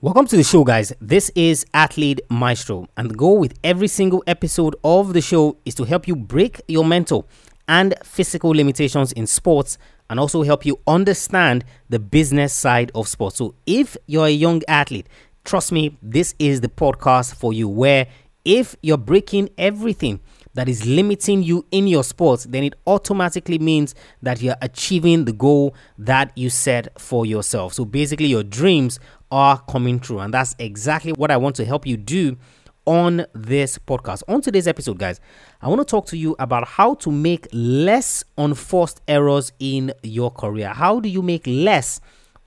Welcome to the show, guys. This is Athlete Maestro, and the goal with every single episode of the show is to help you break your mental and physical limitations in sports and also help you understand the business side of sports. So, if you're a young athlete, trust me, this is the podcast for you. Where if you're breaking everything that is limiting you in your sports, then it automatically means that you're achieving the goal that you set for yourself. So basically, your dreams are coming true. And that's exactly what I want to help you do on this podcast. On today's episode, guys, I want to talk to you about how to make less unforced errors in your career. How do you make less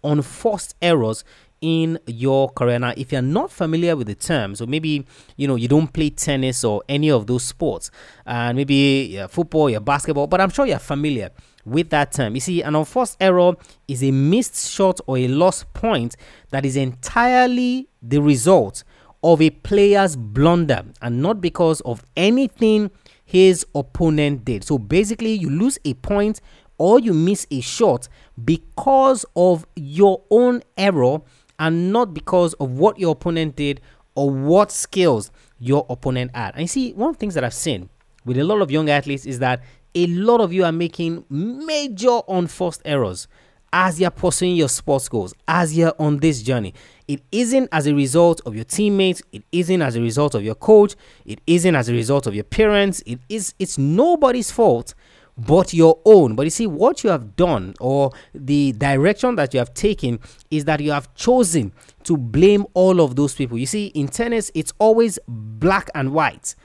unforced errors in your career. Now, if you're not familiar with the term, so maybe you know you don't play tennis or any of those sports, and maybe football, your basketball, but I'm sure you're familiar with that term. You see, an unforced error is a missed shot or a lost point that is entirely the result of a player's blunder and not because of anything his opponent did. So basically, you lose a point or you miss a shot because of your own error and not because of what your opponent did or what skills your opponent had. And you see, one of the things that I've seen with a lot of young athletes is that a lot of you are making major unforced errors as you're pursuing your sports goals, as you're on this journey. It isn't as a result of your teammates, it isn't as a result of your coach, it isn't as a result of your parents, it is it's nobody's fault but your own. But you see, what you have done or the direction that you have taken is that you have chosen to blame all of those people. You see, in tennis, it's always black and white,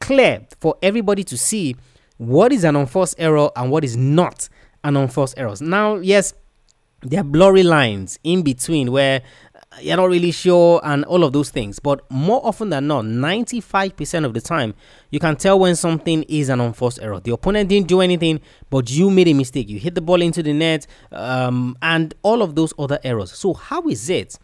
clear for everybody to see what is an unforced error and what is not an unforced error. Now, yes, there are blurry lines in between where you're not really sure and all of those things. But more often than not, 95% of the time, you can tell when something is an unforced error. The opponent didn't do anything, but you made a mistake. You hit the ball into the net um, and all of those other errors. So, how is it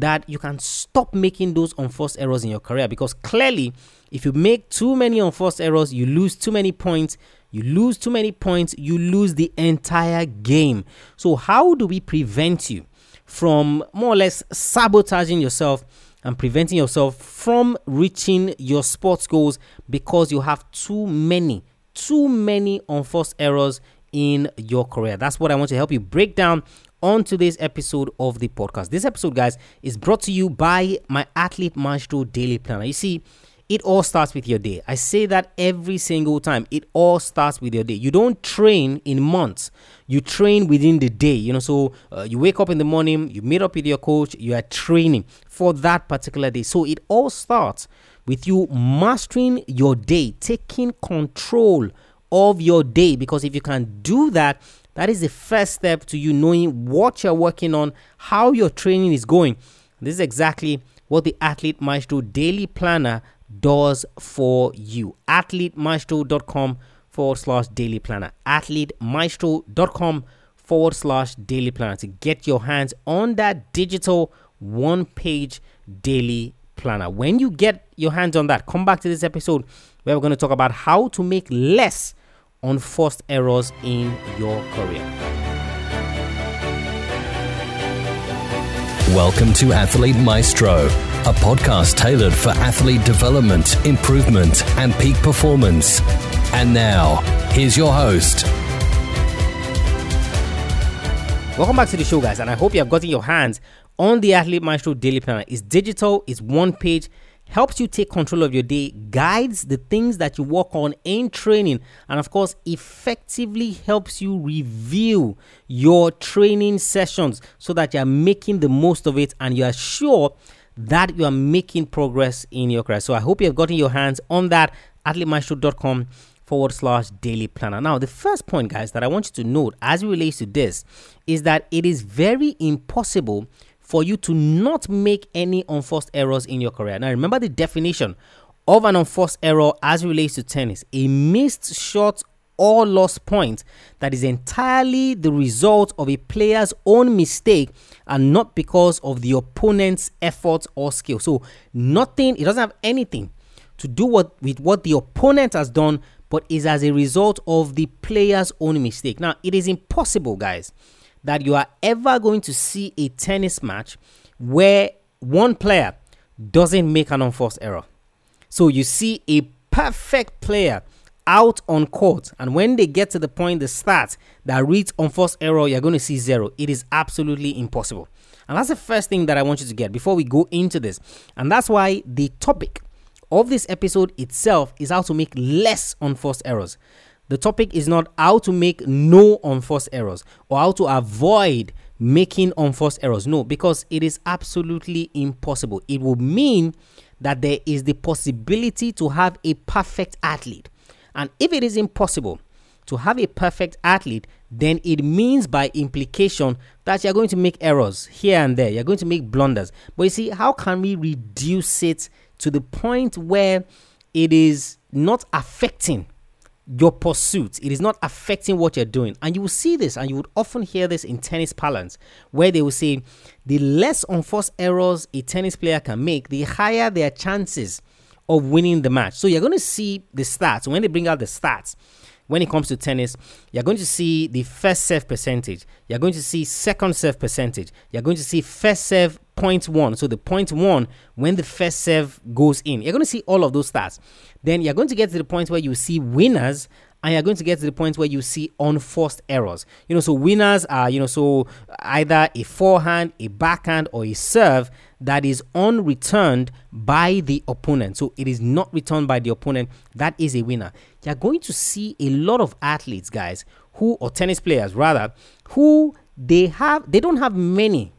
that you can stop making those unforced errors in your career? Because clearly, if you make too many unforced errors, you lose too many points. You lose too many points, you lose the entire game. So, how do we prevent you? from more or less sabotaging yourself and preventing yourself from reaching your sports goals because you have too many, too many unforced errors in your career. That's what I want to help you break down on today's episode of the podcast. This episode, guys, is brought to you by my Athlete Maestro Daily Planner. You see, it all starts with your day. I say that every single time. It all starts with your day. You don't train in months. You train within the day. You know, so uh, you wake up in the morning, you meet up with your coach, you are training for that particular day. So it all starts with you mastering your day, taking control of your day because if you can do that, that is the first step to you knowing what you're working on, how your training is going. This is exactly what the Athlete Maestro Daily Planner does for you. AthleteMaestro.com forward slash daily planner. AthleteMaestro.com forward slash daily planner to get your hands on that digital one page daily planner. When you get your hands on that, come back to this episode where we're going to talk about how to make less unforced errors in your career. Welcome to Athlete Maestro a podcast tailored for athlete development, improvement, and peak performance. And now, here's your host. Welcome back to the show, guys, and I hope you have gotten your hands on the Athlete Maestro Daily Planner. It's digital, it's one page, helps you take control of your day, guides the things that you work on in training, and of course, effectively helps you review your training sessions so that you're making the most of it and you're sure that you are making progress in your career. So I hope you have gotten your hands on that at athletemaestro.com forward slash daily planner. Now, the first point, guys, that I want you to note as it relates to this is that it is very impossible for you to not make any unforced errors in your career. Now, remember the definition of an unforced error as relates to tennis a missed shot or lost point that is entirely the result of a player's own mistake and not because of the opponent's effort or skill. So nothing, it doesn't have anything to do what, with what the opponent has done, but is as a result of the player's own mistake. Now, it is impossible, guys, that you are ever going to see a tennis match where one player doesn't make an unforced error. So you see a perfect player out on court, and when they get to the point, the stats that reads unforced error, you're going to see zero. It is absolutely impossible. And that's the first thing that I want you to get before we go into this. And that's why the topic of this episode itself is how to make less unforced errors. The topic is not how to make no unforced errors or how to avoid making unforced errors. No, because it is absolutely impossible. It will mean that there is the possibility to have a perfect athlete. And if it is impossible to have a perfect athlete, then it means by implication that you're going to make errors here and there. You're going to make blunders. But you see, how can we reduce it to the point where it is not affecting your pursuit. It is not affecting what you're doing. And you will see this, and you would often hear this in tennis parlance, where they will say the less unforced errors a tennis player can make, the higher their chances of winning the match. So you're going to see the stats. When they bring out the stats, when it comes to tennis, you're going to see the first serve percentage. You're going to see second serve percentage. You're going to see first serve point one. So the point one when the first serve goes in. You're going to see all of those stats. Then you're going to get to the point where you see winners and you're going to get to the point where you see unforced errors. You know, so winners are, you know, so either a forehand, a backhand, or a serve that is unreturned by the opponent. So it is not returned by the opponent. That is a winner. You're going to see a lot of athletes, guys, who or tennis players rather, who they have they don't have many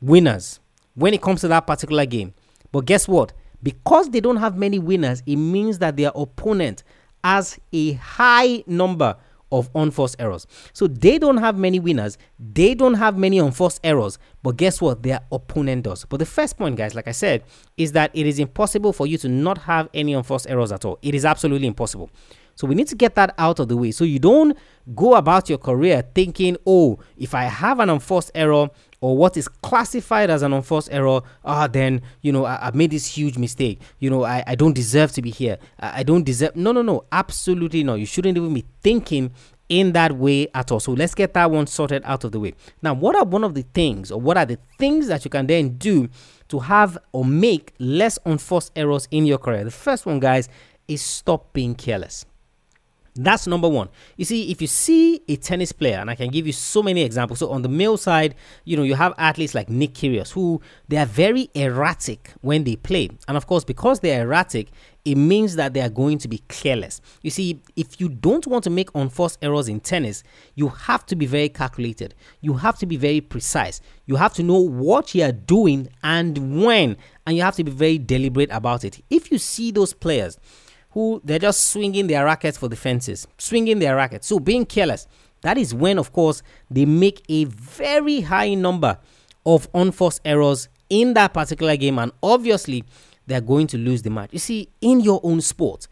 winners when it comes to that particular game. But guess what? Because they don't have many winners, it means that their opponent has a high number of unforced errors. So they don't have many winners, they don't have many unforced errors, but guess what? Their opponent does. But the first point, guys, like I said, is that it is impossible for you to not have any unforced errors at all. It is absolutely impossible. So we need to get that out of the way. So you don't go about your career thinking, oh, if I have an unforced error or what is classified as an unforced error, ah, then, you know, I, made this huge mistake. You know, I, I don't deserve to be here. I, I don't deserve. No, no, no. Absolutely not. You shouldn't even be thinking in that way at all. So let's get that one sorted out of the way. Now, what are one of the things or what are the things that you can then do to have or make less unforced errors in your career? The first one, guys, is stop being careless. That's number one. You see, if you see a tennis player, and I can give you so many examples. So on the male side, you know, you have athletes like Nick Kyrgios, who they are very erratic when they play, and of course, because they are erratic, it means that they are going to be careless. You see, if you don't want to make unforced errors in tennis, you have to be very calculated. You have to be very precise. You have to know what you are doing and when, and you have to be very deliberate about it. If you see those players who they're just swinging their rackets for the fences, swinging their rackets. So being careless. That is when, of course, they make a very high number of unforced errors in that particular game, and obviously they're going to lose the match. You see, in your own sport,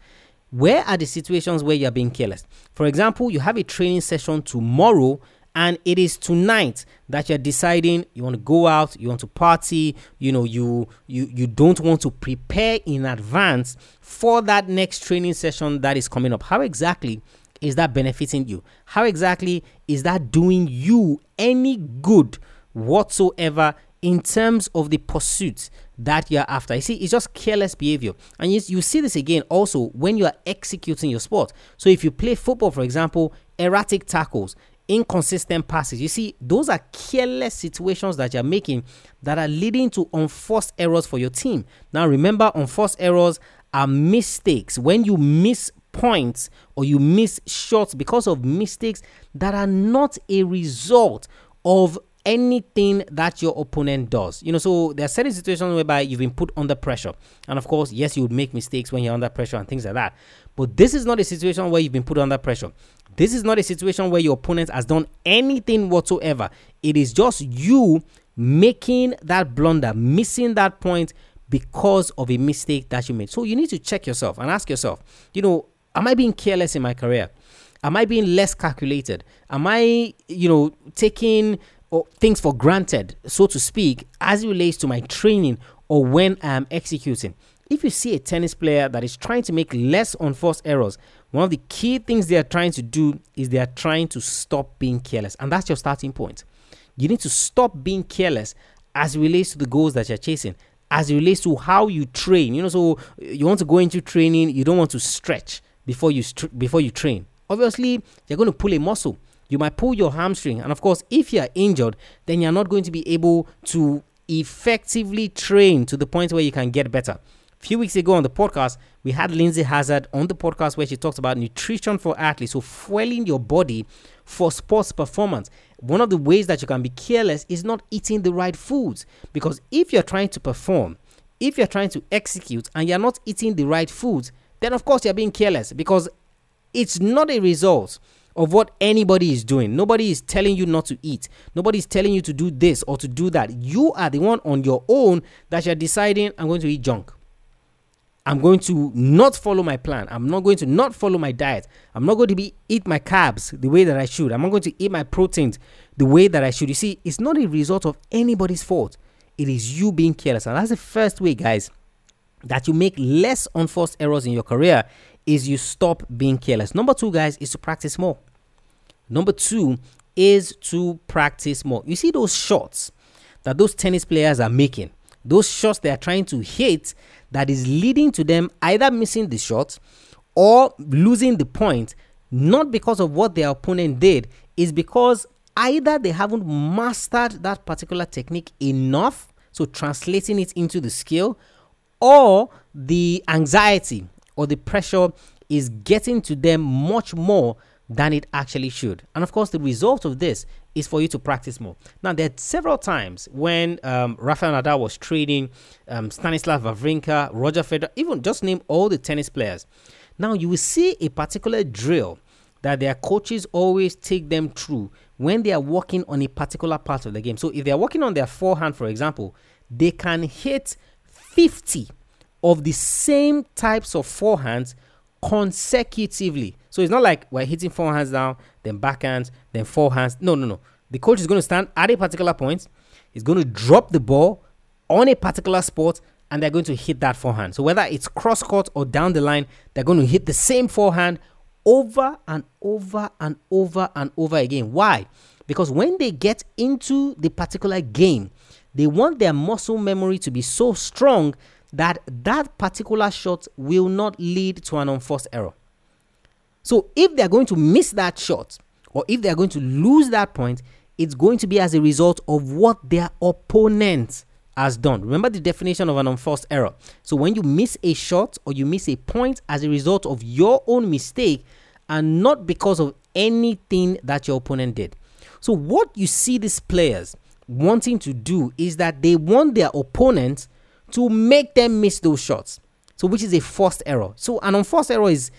where are the situations where you're being careless? For example, you have a training session tomorrow and it is tonight that you're deciding you want to go out you want to party you know you you you don't want to prepare in advance for that next training session that is coming up how exactly is that benefiting you how exactly is that doing you any good whatsoever in terms of the pursuit that you're after. You see, it's just careless behavior. And you, you see this again also when you are executing your sport. So if you play football, for example, erratic tackles, inconsistent passes. You see, those are careless situations that you're making that are leading to unforced errors for your team. Now, remember, unforced errors are mistakes. When you miss points or you miss shots because of mistakes that are not a result of anything that your opponent does. You know, so there are certain situations whereby you've been put under pressure. And of course, yes, you would make mistakes when you're under pressure and things like that. But this is not a situation where you've been put under pressure. This is not a situation where your opponent has done anything whatsoever. It is just you making that blunder, missing that point because of a mistake that you made. So you need to check yourself and ask yourself, you know, am I being careless in my career? Am I being less calculated? Am I, you know, taking oh, things for granted, so to speak, as it relates to my training or when I am executing? If you see a tennis player that is trying to make less unforced errors, one of the key things they are trying to do is they are trying to stop being careless. And that's your starting point. You need to stop being careless as it relates to the goals that you're chasing, as it relates to how you train. You know, so you want to go into training, you don't want to stretch before you before you train. Obviously, you're going to pull a muscle. You might pull your hamstring, and of course, if you're injured, then you're not going to be able to effectively train to the point where you can get better. A few weeks ago on the podcast, we had Lindsay Hazard on the podcast where she talks about nutrition for athletes, so fueling your body for sports performance. One of the ways that you can be careless is not eating the right foods because if you're trying to perform, if you're trying to execute and you're not eating the right foods, then of course you're being careless because it's not a result of what anybody is doing. Nobody is telling you not to eat. Nobody is telling you to do this or to do that. You are the one on your own that you're deciding, I'm going to eat junk. I'm going to not follow my plan. I'm not going to not follow my diet. I'm not going to be eat my carbs the way that I should. I'm not going to eat my proteins the way that I should. You see, it's not a result of anybody's fault. It is you being careless. And that's the first way, guys, that you make less unforced errors in your career is you stop being careless. Number two, guys, is to practice more. Number two is to practice more. You see those shots that those tennis players are making, those shots they are trying to hit that is leading to them either missing the shot or losing the point, not because of what their opponent did, is because either they haven't mastered that particular technique enough, so translating it into the skill, or the anxiety or the pressure is getting to them much more than it actually should. And of course, the result of this is for you to practice more. Now, there are several times when um, Rafael Nadal was training, um, Stanislav Wawrinka, Roger Federer, even just name all the tennis players. Now, you will see a particular drill that their coaches always take them through when they are working on a particular part of the game. So, if they are working on their forehand, for example, they can hit 50 of the same types of forehands consecutively. So it's not like we're hitting forehands down, then backhands, then forehands. No, no, no. The coach is going to stand at a particular point. He's going to drop the ball on a particular spot, and they're going to hit that forehand. So whether it's cross court or down the line, they're going to hit the same forehand over and over and over and over again. Why? Because when they get into the particular game, they want their muscle memory to be so strong that that particular shot will not lead to an unforced error. So if they're going to miss that shot or if they're going to lose that point, it's going to be as a result of what their opponent has done. Remember the definition of an unforced error. So when you miss a shot or you miss a point as a result of your own mistake and not because of anything that your opponent did. So what you see these players wanting to do is that they want their opponent to make them miss those shots. So which is a forced error. So an unforced error is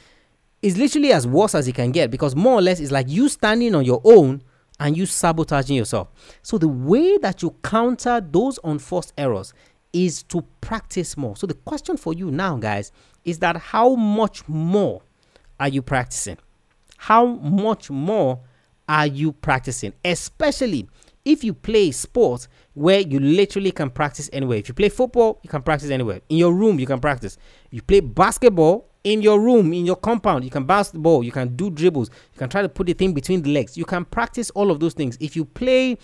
is literally as worse as it can get because more or less it's like you standing on your own and you sabotaging yourself. So the way that you counter those unforced errors is to practice more. So the question for you now guys is that how much more are you practicing? How much more are you practicing? Especially if you play sports where you literally can practice anywhere. If you play football, you can practice anywhere. In your room, you can practice. You play basketball in your room, in your compound, you can bounce the ball, you can do dribbles, you can try to put the thing between the legs. You can practice all of those things. If you play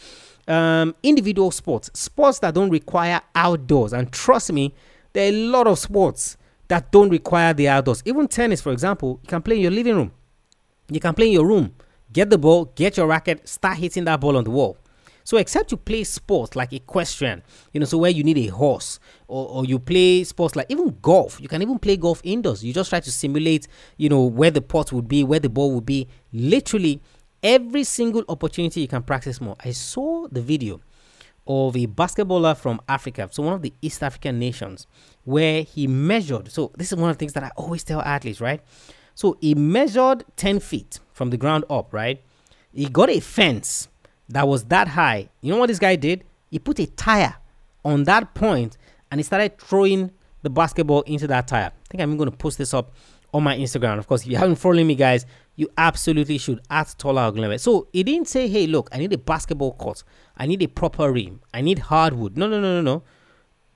um, individual sports, sports that don't require outdoors, and trust me, there are a lot of sports that don't require the outdoors. Even tennis, for example, you can play in your living room. You can play in your room. Get the ball, get your racket, start hitting that ball on the wall. So except you play sports like equestrian, you know, so where you need a horse, or, or you play sports like even golf, you can even play golf indoors. You just try to simulate, you know, where the pot would be, where the ball would be. Literally, every single opportunity you can practice more. I saw the video of a basketballer from Africa, so one of the East African nations, where he measured. So this is one of the things that I always tell athletes, right? So he measured 10 feet from the ground up, right? He got a fence that was that high. You know what this guy did? He put a tire on that point and he started throwing the basketball into that tire. I think I'm going to post this up on my Instagram. Of course, if you haven't followed me, guys, you absolutely should at Tola. So he didn't say, hey, look, I need a basketball court. I need a proper rim. I need hardwood. No, no, no, no, no.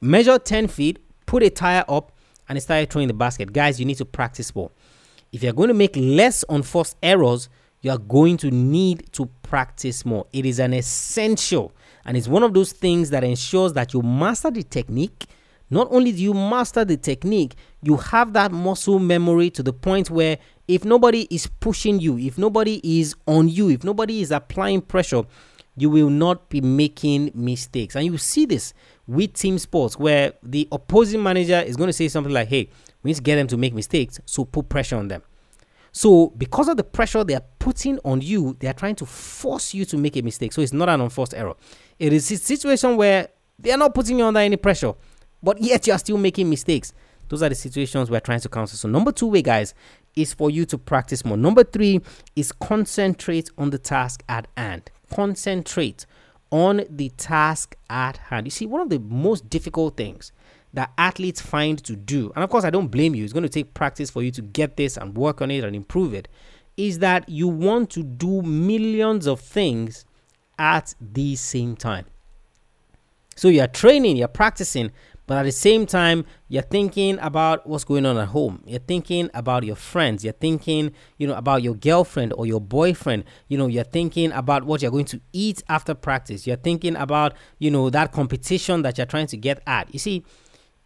Measure 10 feet, put a tire up, and he started throwing the basket. Guys, you need to practice more. If you're going to make less unforced errors, you are going to need to practice more. It is an essential and it's one of those things that ensures that you master the technique. Not only do you master the technique, you have that muscle memory to the point where if nobody is pushing you, if nobody is on you, if nobody is applying pressure, you will not be making mistakes. And you see this with team sports where the opposing manager is going to say something like, hey, we need to get them to make mistakes, so put pressure on them. So, because of the pressure they are putting on you, they are trying to force you to make a mistake. So, it's not an unforced error. It is a situation where they are not putting you under any pressure, but yet you are still making mistakes. Those are the situations we're trying to counter. So, number two way, guys, is for you to practice more. Number three is concentrate on the task at hand. Concentrate on the task at hand. You see, one of the most difficult things that athletes find to do, and of course, I don't blame you, it's going to take practice for you to get this and work on it and improve it, is that you want to do millions of things at the same time. So you're training, you're practicing, but at the same time, you're thinking about what's going on at home. You're thinking about your friends. You're thinking, you know, about your girlfriend or your boyfriend. You know, you're thinking about what you're going to eat after practice. You're thinking about, you know, that competition that you're trying to get at. You see,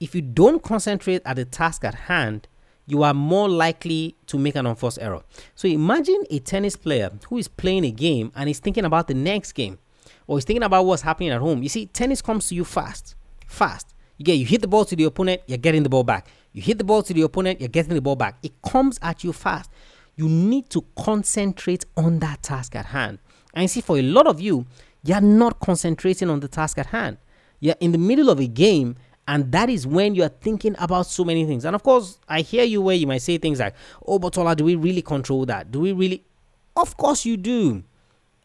if you don't concentrate at the task at hand, you are more likely to make an unforced error. So imagine a tennis player who is playing a game and is thinking about the next game or is thinking about what's happening at home. You see, tennis comes to you fast, fast. You get you hit the ball to the opponent, you're getting the ball back. You hit the ball to the opponent, you're getting the ball back. It comes at you fast. You need to concentrate on that task at hand. And you see, for a lot of you, you're not concentrating on the task at hand. You're in the middle of a game and that is when you're thinking about so many things. And of course, I hear you where you might say things like, Oh, Botola, do we really control that? Do we really? Of course, you do.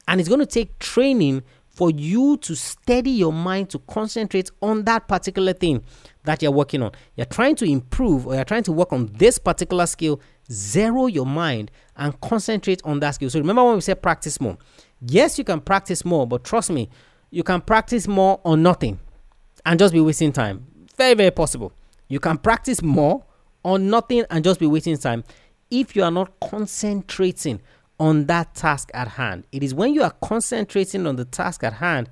And it's going to take training for you to steady your mind to concentrate on that particular thing that you're working on. You're trying to improve or you're trying to work on this particular skill. Zero your mind and concentrate on that skill. So remember when we said practice more. Yes, you can practice more, but trust me, you can practice more on nothing and just be wasting time. Very, very possible. You can practice more on nothing and just be wasting time if you are not concentrating on that task at hand. It is when you are concentrating on the task at hand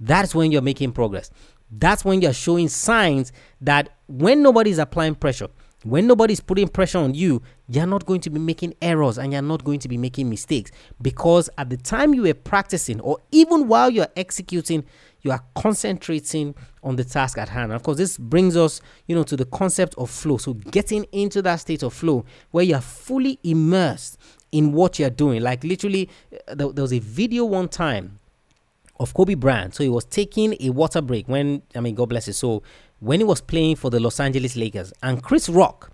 that's when you're making progress. That's when you're showing signs that when nobody's applying pressure, when nobody's putting pressure on you, you're not going to be making errors and you're not going to be making mistakes because at the time you were practicing or even while you're executing, you are concentrating on the task at hand. And of course, this brings us, you know, to the concept of flow. So getting into that state of flow where you're fully immersed in what you're doing. Like literally, uh, there, there was a video one time of Kobe Bryant. So he was taking a water break when I mean, God bless his soul when he was playing for the Los Angeles Lakers. And Chris Rock,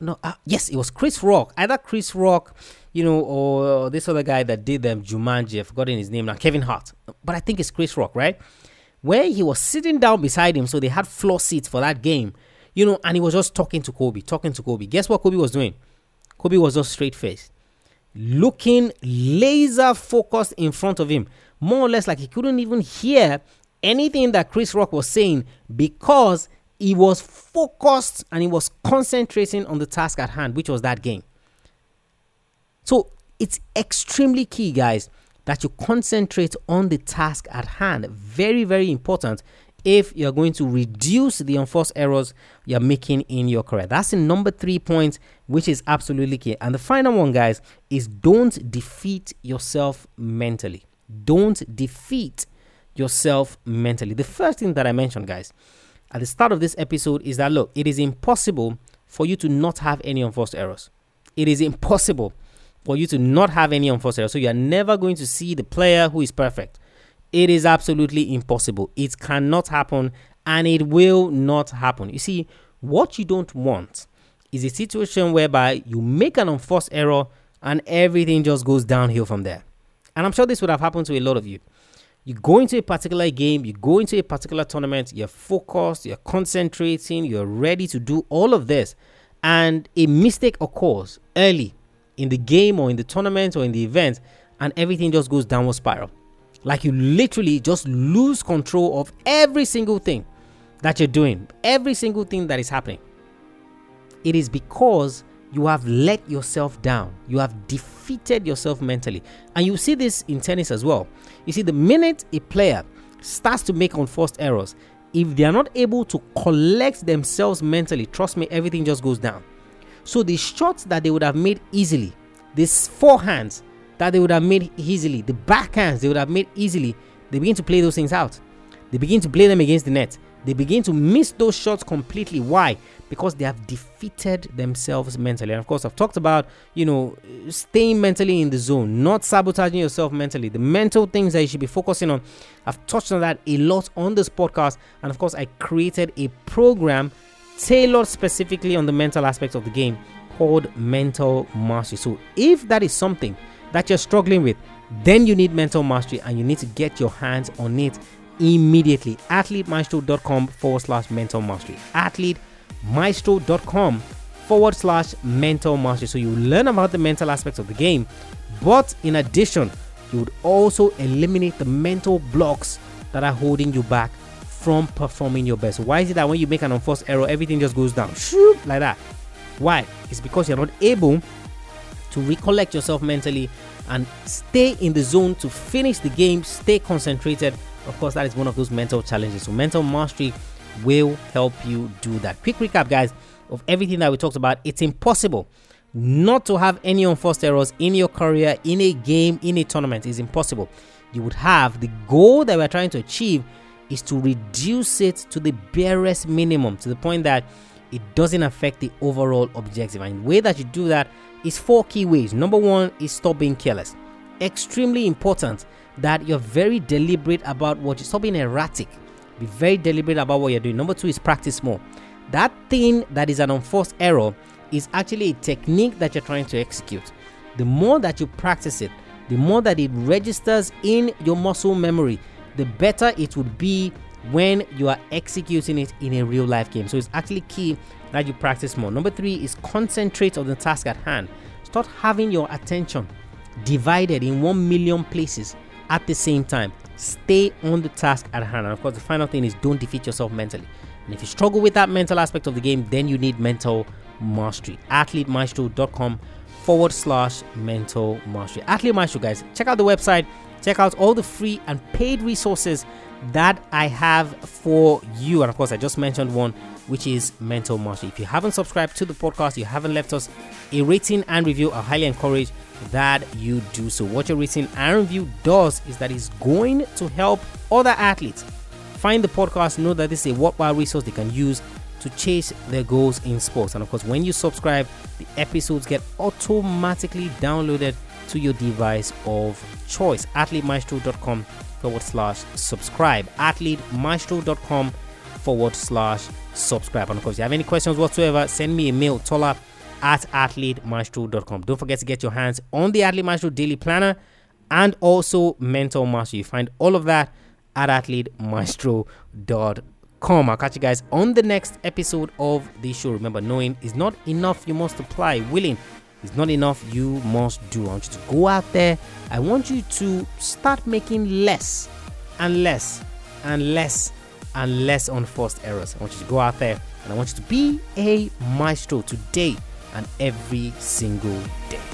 no, uh, yes, it was Chris Rock, either Chris Rock, you know, or this other guy that did them, Jumanji, I've forgotten his name now, Kevin Hart. But I think it's Chris Rock, right? Where he was sitting down beside him, so they had floor seats for that game, you know, and he was just talking to Kobe, talking to Kobe. Guess what Kobe was doing? Kobe was just straight faced, looking laser focused in front of him, more or less like he couldn't even hear anything that Chris Rock was saying because he was focused and he was concentrating on the task at hand, which was that game. So it's extremely key, guys, that you concentrate on the task at hand. Very, very important if you're going to reduce the unforced errors you're making in your career. That's the number three point, which is absolutely key. And the final one, guys, is don't defeat yourself mentally. Don't defeat yourself mentally. The first thing that I mentioned, guys, at the start of this episode is that look, it is impossible for you to not have any unforced errors. It is impossible for you to not have any unforced errors. So you are never going to see the player who is perfect. It is absolutely impossible. It cannot happen and it will not happen. You see, what you don't want is a situation whereby you make an unforced error and everything just goes downhill from there. And I'm sure this would have happened to a lot of you you go into a particular game, you go into a particular tournament, you're focused, you're concentrating, you're ready to do all of this, and a mistake occurs early in the game or in the tournament or in the event, and everything just goes downward spiral. Like you literally just lose control of every single thing that you're doing, every single thing that is happening. It is because you have let yourself down. You have defeated yourself mentally. And you see this in tennis as well. You see, the minute a player starts to make unforced errors, if they are not able to collect themselves mentally, trust me, everything just goes down. So the shots that they would have made easily, these forehands that they would have made easily, the backhands they would have made easily, they begin to play those things out. They begin to play them against the net. They begin to miss those shots completely. Why? Because they have defeated themselves mentally. And of course, I've talked about, you know, staying mentally in the zone, not sabotaging yourself mentally, the mental things that you should be focusing on. I've touched on that a lot on this podcast. And of course, I created a program tailored specifically on the mental aspects of the game called Mental Mastery. So if that is something that you're struggling with, then you need mental mastery and you need to get your hands on it immediately. AthleteMaestro.com forward slash mental mastery. AthleteMaestro.com forward slash mental mastery. So you learn about the mental aspects of the game, but in addition, you would also eliminate the mental blocks that are holding you back from performing your best. Why is it that when you make an unforced error, everything just goes down? Shoop, like that. Why? It's because you're not able to recollect yourself mentally and stay in the zone to finish the game, stay concentrated. Of course, that is one of those mental challenges. So, mental mastery will help you do that. Quick recap, guys, of everything that we talked about. It's impossible not to have any unforced errors in your career, in a game, in a tournament. It's impossible. You would have the goal that we're trying to achieve is to reduce it to the barest minimum to the point that it doesn't affect the overall objective. And the way that you do that is four key ways. Number one is stop being careless. Extremely important that you're very deliberate about what you stop being erratic. Be very deliberate about what you're doing. Number two is practice more. That thing that is an unforced error is actually a technique that you're trying to execute. The more that you practice it, the more that it registers in your muscle memory, the better it would be when you are executing it in a real life game. So it's actually key that you practice more. Number three is concentrate on the task at hand. Start having your attention divided in one million places at the same time. Stay on the task at hand. And of course, the final thing is don't defeat yourself mentally. And if you struggle with that mental aspect of the game, then you need mental mastery. AthleteMaestro.com forward slash mental mastery. Athlete Maestro, guys, check out the website, check out all the free and paid resources that I have for you. And of course, I just mentioned one, which is Mental Mastery. If you haven't subscribed to the podcast, you haven't left us a rating and review, I highly encourage that you do so. What your rating Iron View does is that it's going to help other athletes find the podcast, know that this is a worthwhile resource they can use to chase their goals in sports. And of course, when you subscribe, the episodes get automatically downloaded to your device of choice. AthleteMaestro.com forward slash subscribe. AthleteMaestro.com forward slash subscribe. And of course, if you have any questions whatsoever, send me a mail, tola at athletemaestro.com. Don't forget to get your hands on the Athlete Daily Planner and also Mental Mastery. You find all of that at athletemaestro.com. I'll catch you guys on the next episode of the show. Remember, knowing is not enough, you must apply. Willing is not enough, you must do. I want you to go out there. I want you to start making less and less and less and less unforced errors. I want you to go out there and I want you to be a maestro today and every single day.